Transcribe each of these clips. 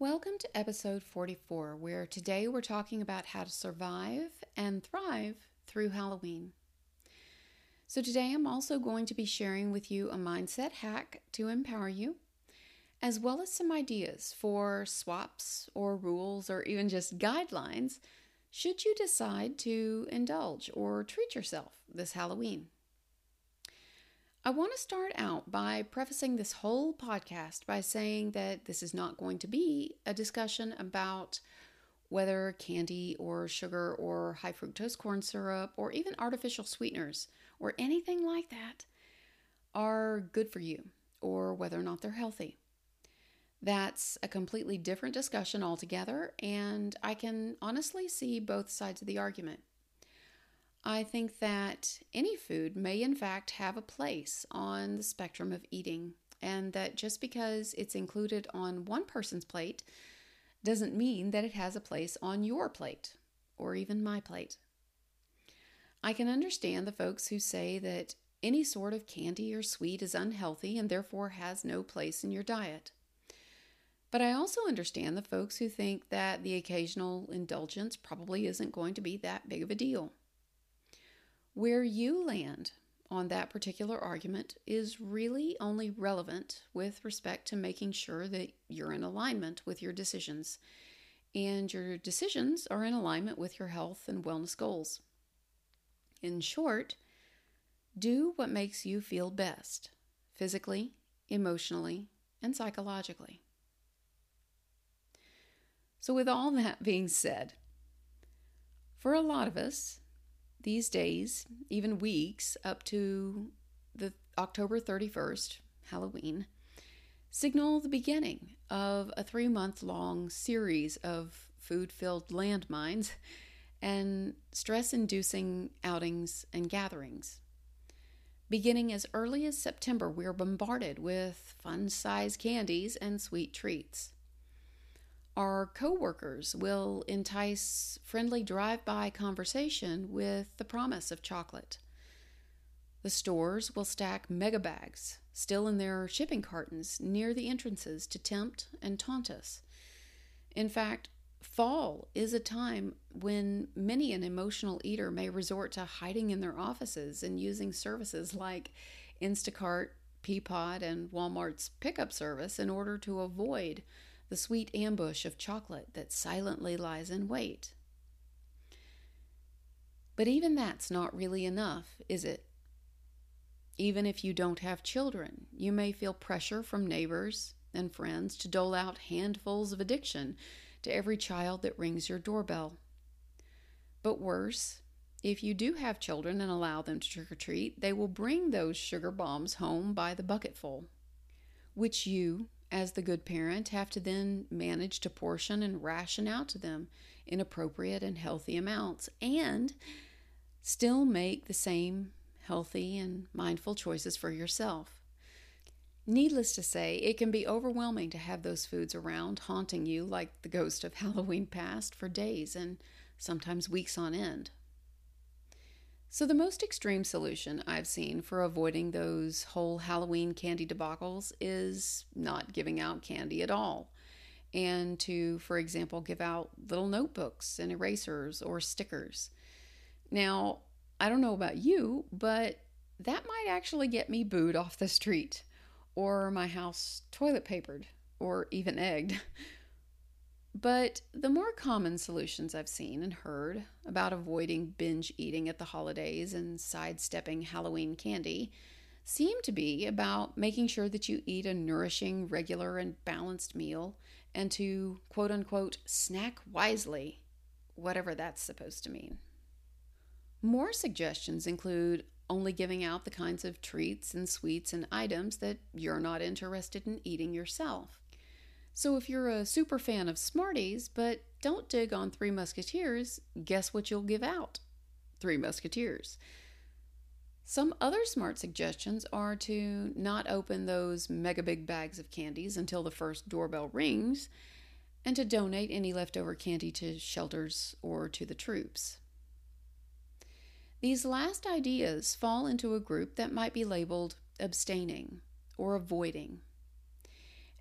Welcome to episode 44, where today we're talking about how to survive and thrive through Halloween. So, today I'm also going to be sharing with you a mindset hack to empower you, as well as some ideas for swaps or rules or even just guidelines should you decide to indulge or treat yourself this Halloween. I want to start out by prefacing this whole podcast by saying that this is not going to be a discussion about whether candy or sugar or high fructose corn syrup or even artificial sweeteners or anything like that are good for you or whether or not they're healthy. That's a completely different discussion altogether, and I can honestly see both sides of the argument. I think that any food may, in fact, have a place on the spectrum of eating, and that just because it's included on one person's plate doesn't mean that it has a place on your plate or even my plate. I can understand the folks who say that any sort of candy or sweet is unhealthy and therefore has no place in your diet. But I also understand the folks who think that the occasional indulgence probably isn't going to be that big of a deal. Where you land on that particular argument is really only relevant with respect to making sure that you're in alignment with your decisions and your decisions are in alignment with your health and wellness goals. In short, do what makes you feel best physically, emotionally, and psychologically. So, with all that being said, for a lot of us, these days, even weeks up to the October 31st, Halloween, signal the beginning of a three month long series of food filled landmines and stress inducing outings and gatherings. Beginning as early as September, we are bombarded with fun sized candies and sweet treats. Our coworkers will entice friendly drive by conversation with the promise of chocolate. The stores will stack mega bags, still in their shipping cartons, near the entrances to tempt and taunt us. In fact, fall is a time when many an emotional eater may resort to hiding in their offices and using services like Instacart, Peapod, and Walmart's pickup service in order to avoid the sweet ambush of chocolate that silently lies in wait. But even that's not really enough, is it? Even if you don't have children, you may feel pressure from neighbors and friends to dole out handfuls of addiction to every child that rings your doorbell. But worse, if you do have children and allow them to trick or treat, they will bring those sugar bombs home by the bucketful, which you, as the good parent, have to then manage to portion and ration out to them in appropriate and healthy amounts and still make the same healthy and mindful choices for yourself. Needless to say, it can be overwhelming to have those foods around, haunting you like the ghost of Halloween past for days and sometimes weeks on end. So, the most extreme solution I've seen for avoiding those whole Halloween candy debacles is not giving out candy at all. And to, for example, give out little notebooks and erasers or stickers. Now, I don't know about you, but that might actually get me booed off the street or my house toilet papered or even egged. But the more common solutions I've seen and heard about avoiding binge eating at the holidays and sidestepping Halloween candy seem to be about making sure that you eat a nourishing, regular, and balanced meal and to quote unquote snack wisely, whatever that's supposed to mean. More suggestions include only giving out the kinds of treats and sweets and items that you're not interested in eating yourself. So if you're a super fan of Smarties but don't dig on Three Musketeers, guess what you'll give out? Three Musketeers. Some other smart suggestions are to not open those mega big bags of candies until the first doorbell rings and to donate any leftover candy to shelters or to the troops. These last ideas fall into a group that might be labeled abstaining or avoiding.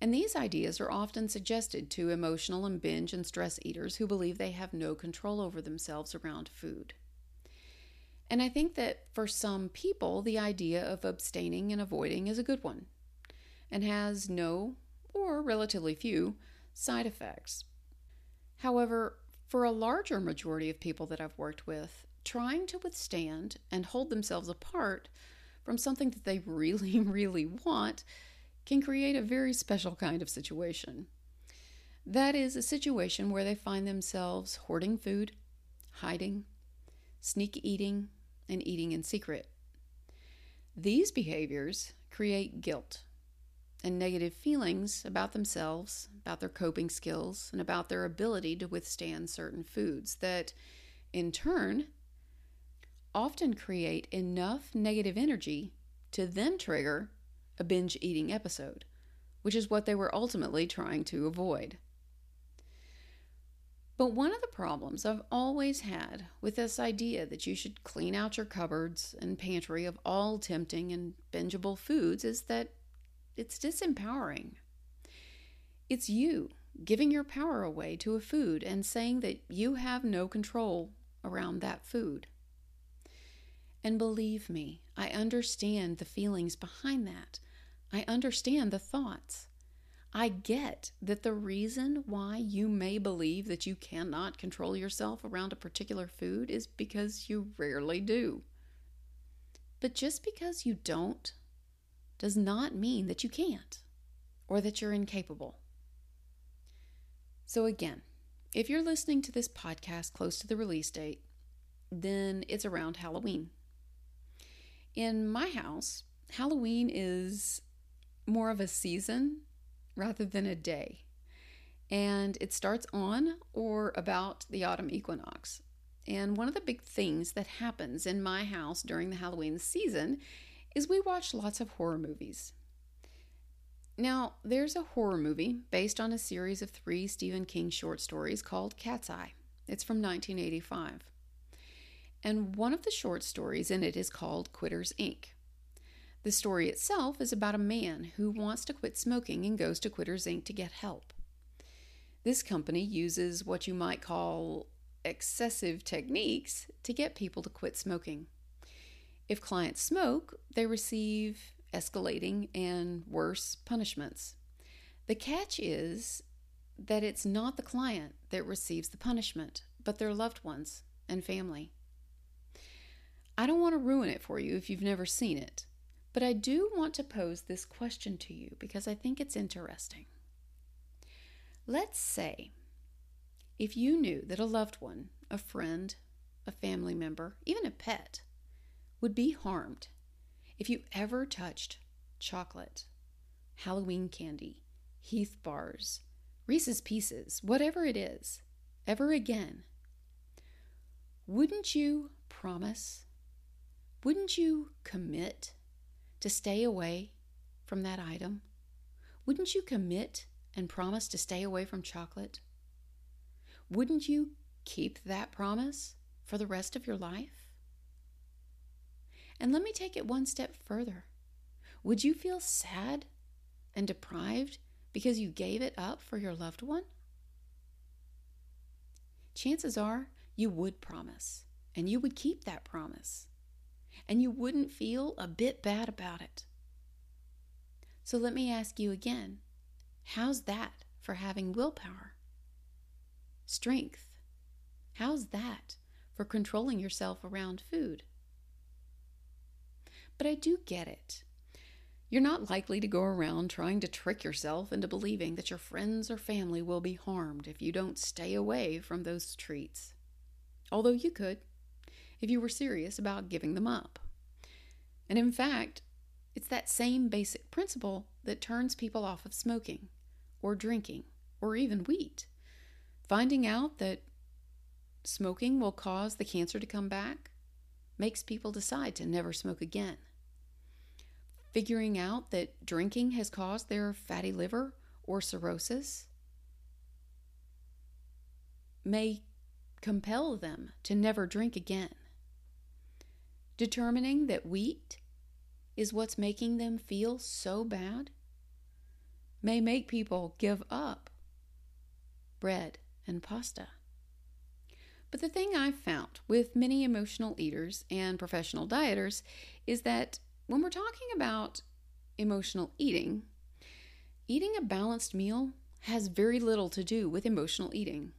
And these ideas are often suggested to emotional and binge and stress eaters who believe they have no control over themselves around food. And I think that for some people, the idea of abstaining and avoiding is a good one and has no, or relatively few, side effects. However, for a larger majority of people that I've worked with, trying to withstand and hold themselves apart from something that they really, really want can create a very special kind of situation. That is a situation where they find themselves hoarding food, hiding, sneak eating, and eating in secret. These behaviors create guilt and negative feelings about themselves, about their coping skills, and about their ability to withstand certain foods that, in turn, often create enough negative energy to then trigger a binge eating episode, which is what they were ultimately trying to avoid. But one of the problems I've always had with this idea that you should clean out your cupboards and pantry of all tempting and bingeable foods is that it's disempowering. It's you giving your power away to a food and saying that you have no control around that food. And believe me, I understand the feelings behind that. I understand the thoughts. I get that the reason why you may believe that you cannot control yourself around a particular food is because you rarely do. But just because you don't does not mean that you can't or that you're incapable. So, again, if you're listening to this podcast close to the release date, then it's around Halloween. In my house, Halloween is more of a season rather than a day. And it starts on or about the autumn equinox. And one of the big things that happens in my house during the Halloween season is we watch lots of horror movies. Now, there's a horror movie based on a series of three Stephen King short stories called Cat's Eye. It's from 1985. And one of the short stories in it is called Quitters Inc. The story itself is about a man who wants to quit smoking and goes to Quitters Inc. to get help. This company uses what you might call excessive techniques to get people to quit smoking. If clients smoke, they receive escalating and worse punishments. The catch is that it's not the client that receives the punishment, but their loved ones and family. I don't want to ruin it for you if you've never seen it. But I do want to pose this question to you because I think it's interesting. Let's say if you knew that a loved one, a friend, a family member, even a pet, would be harmed if you ever touched chocolate, Halloween candy, Heath bars, Reese's Pieces, whatever it is, ever again, wouldn't you promise? Wouldn't you commit to stay away from that item? Wouldn't you commit and promise to stay away from chocolate? Wouldn't you keep that promise for the rest of your life? And let me take it one step further. Would you feel sad and deprived because you gave it up for your loved one? Chances are you would promise and you would keep that promise and you wouldn't feel a bit bad about it. So let me ask you again how's that for having willpower? Strength. How's that for controlling yourself around food? But I do get it. You're not likely to go around trying to trick yourself into believing that your friends or family will be harmed if you don't stay away from those treats. Although you could if you were serious about giving them up. And in fact, it's that same basic principle that turns people off of smoking or drinking or even wheat. Finding out that smoking will cause the cancer to come back makes people decide to never smoke again. Figuring out that drinking has caused their fatty liver or cirrhosis may compel them to never drink again. Determining that wheat is what's making them feel so bad may make people give up bread and pasta. But the thing I've found with many emotional eaters and professional dieters is that when we're talking about emotional eating, eating a balanced meal has very little to do with emotional eating.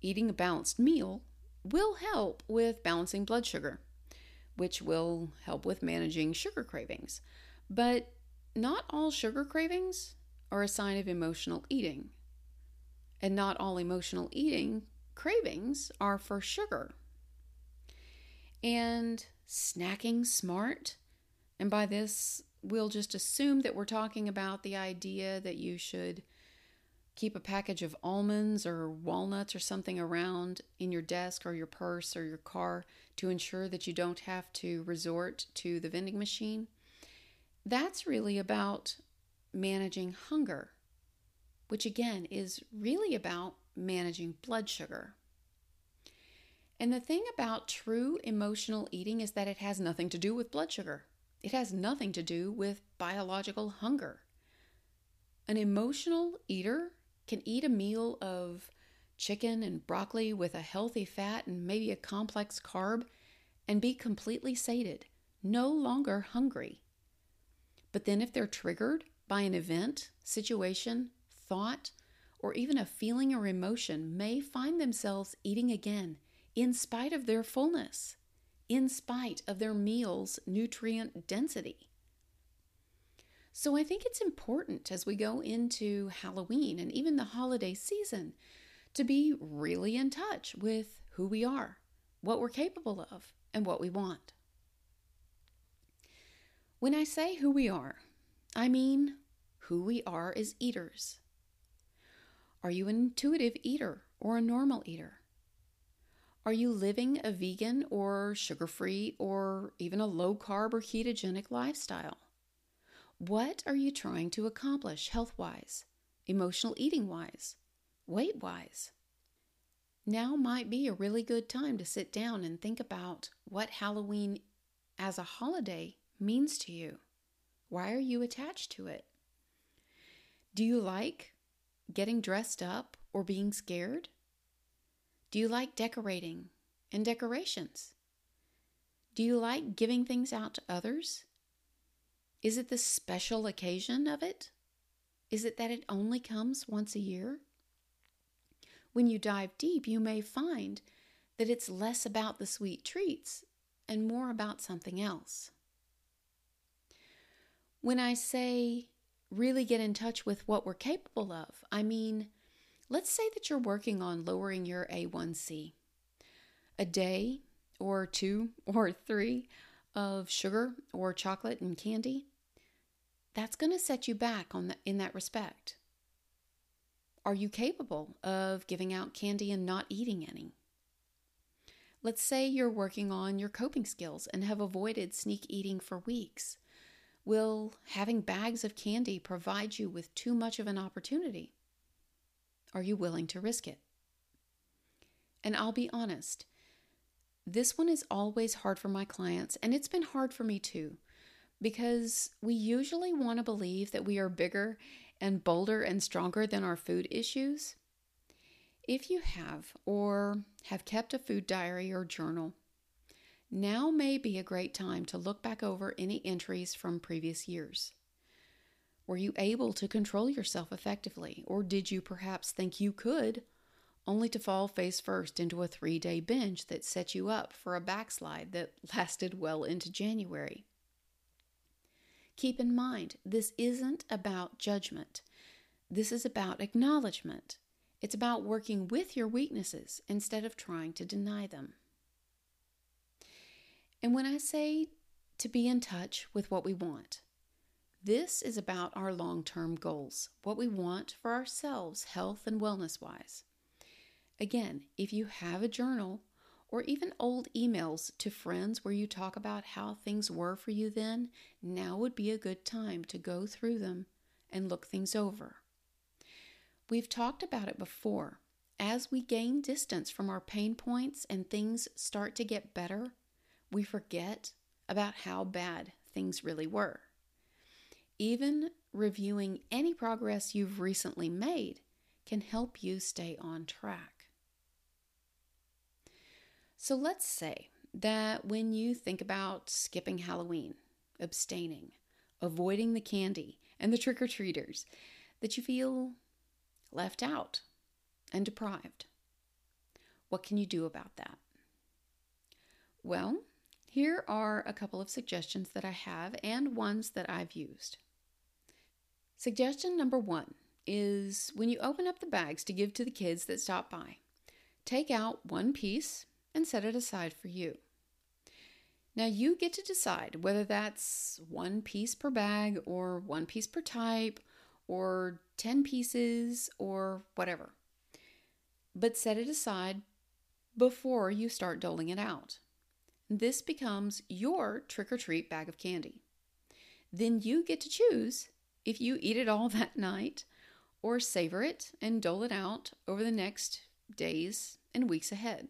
Eating a balanced meal will help with balancing blood sugar, which will help with managing sugar cravings. But not all sugar cravings are a sign of emotional eating. And not all emotional eating cravings are for sugar. And snacking smart, and by this, we'll just assume that we're talking about the idea that you should keep a package of almonds or walnuts or something around in your desk or your purse or your car to ensure that you don't have to resort to the vending machine. That's really about managing hunger which again is really about managing blood sugar. And the thing about true emotional eating is that it has nothing to do with blood sugar. It has nothing to do with biological hunger. An emotional eater can eat a meal of chicken and broccoli with a healthy fat and maybe a complex carb and be completely sated, no longer hungry. But then, if they're triggered by an event, situation, thought, or even a feeling or emotion may find themselves eating again in spite of their fullness, in spite of their meal's nutrient density. So I think it's important as we go into Halloween and even the holiday season to be really in touch with who we are, what we're capable of, and what we want. When I say who we are, I mean who we are as eaters. Are you an intuitive eater or a normal eater? Are you living a vegan or sugar free or even a low carb or ketogenic lifestyle? What are you trying to accomplish health wise, emotional eating wise, weight wise? Now might be a really good time to sit down and think about what Halloween as a holiday means to you. Why are you attached to it? Do you like getting dressed up or being scared? Do you like decorating and decorations? Do you like giving things out to others? Is it the special occasion of it? Is it that it only comes once a year? When you dive deep, you may find that it's less about the sweet treats and more about something else. When I say really get in touch with what we're capable of. I mean, let's say that you're working on lowering your A1C. A day or two or three of sugar or chocolate and candy, that's going to set you back on the, in that respect. Are you capable of giving out candy and not eating any? Let's say you're working on your coping skills and have avoided sneak eating for weeks. Will having bags of candy provide you with too much of an opportunity? Are you willing to risk it? And I'll be honest, this one is always hard for my clients, and it's been hard for me too, because we usually want to believe that we are bigger and bolder and stronger than our food issues. If you have or have kept a food diary or journal, now may be a great time to look back over any entries from previous years. Were you able to control yourself effectively, or did you perhaps think you could, only to fall face first into a three day binge that set you up for a backslide that lasted well into January? Keep in mind, this isn't about judgment. This is about acknowledgement. It's about working with your weaknesses instead of trying to deny them. And when I say to be in touch with what we want. This is about our long term goals, what we want for ourselves, health and wellness wise. Again, if you have a journal or even old emails to friends where you talk about how things were for you then, now would be a good time to go through them and look things over. We've talked about it before. As we gain distance from our pain points and things start to get better, we forget about how bad things really were. Even reviewing any progress you've recently made can help you stay on track. So let's say that when you think about skipping Halloween, abstaining, avoiding the candy and the trick or treaters, that you feel left out and deprived. What can you do about that? Well, here are a couple of suggestions that I have and ones that I've used. Suggestion number one is when you open up the bags to give to the kids that stop by, take out one piece and set it aside for you. Now you get to decide whether that's one piece per bag or one piece per type or 10 pieces or whatever. But set it aside before you start doling it out. This becomes your trick or treat bag of candy. Then you get to choose if you eat it all that night or savor it and dole it out over the next days and weeks ahead.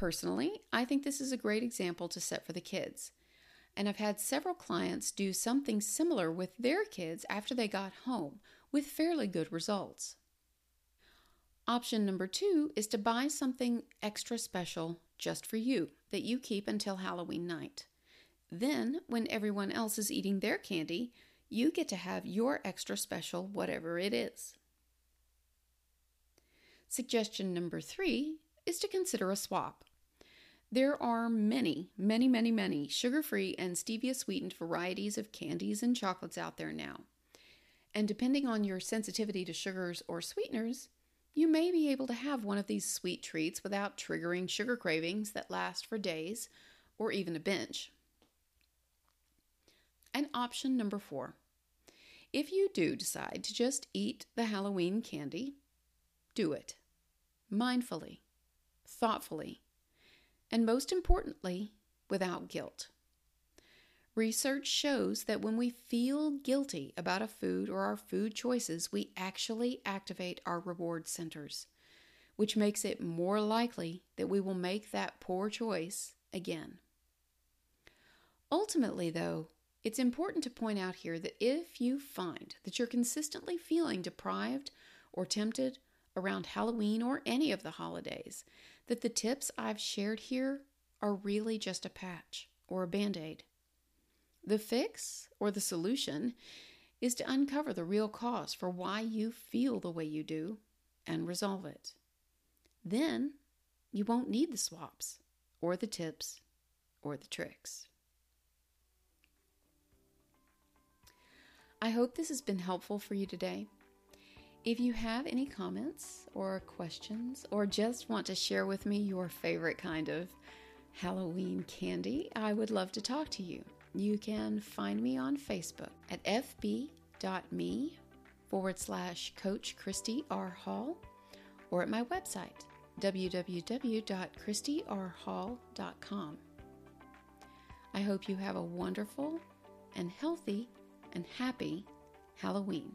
Personally, I think this is a great example to set for the kids. And I've had several clients do something similar with their kids after they got home with fairly good results. Option number two is to buy something extra special just for you that you keep until Halloween night. Then, when everyone else is eating their candy, you get to have your extra special, whatever it is. Suggestion number three is to consider a swap. There are many, many, many, many sugar free and stevia sweetened varieties of candies and chocolates out there now. And depending on your sensitivity to sugars or sweeteners, you may be able to have one of these sweet treats without triggering sugar cravings that last for days or even a binge. And option number four if you do decide to just eat the Halloween candy, do it mindfully, thoughtfully, and most importantly, without guilt. Research shows that when we feel guilty about a food or our food choices, we actually activate our reward centers, which makes it more likely that we will make that poor choice again. Ultimately, though, it's important to point out here that if you find that you're consistently feeling deprived or tempted around Halloween or any of the holidays, that the tips I've shared here are really just a patch or a band aid. The fix or the solution is to uncover the real cause for why you feel the way you do and resolve it. Then you won't need the swaps or the tips or the tricks. I hope this has been helpful for you today. If you have any comments or questions, or just want to share with me your favorite kind of Halloween candy, I would love to talk to you. You can find me on Facebook at fb.me forward slash Coach Christy R. Hall or at my website www.christyrhall.com. I hope you have a wonderful and healthy and happy Halloween,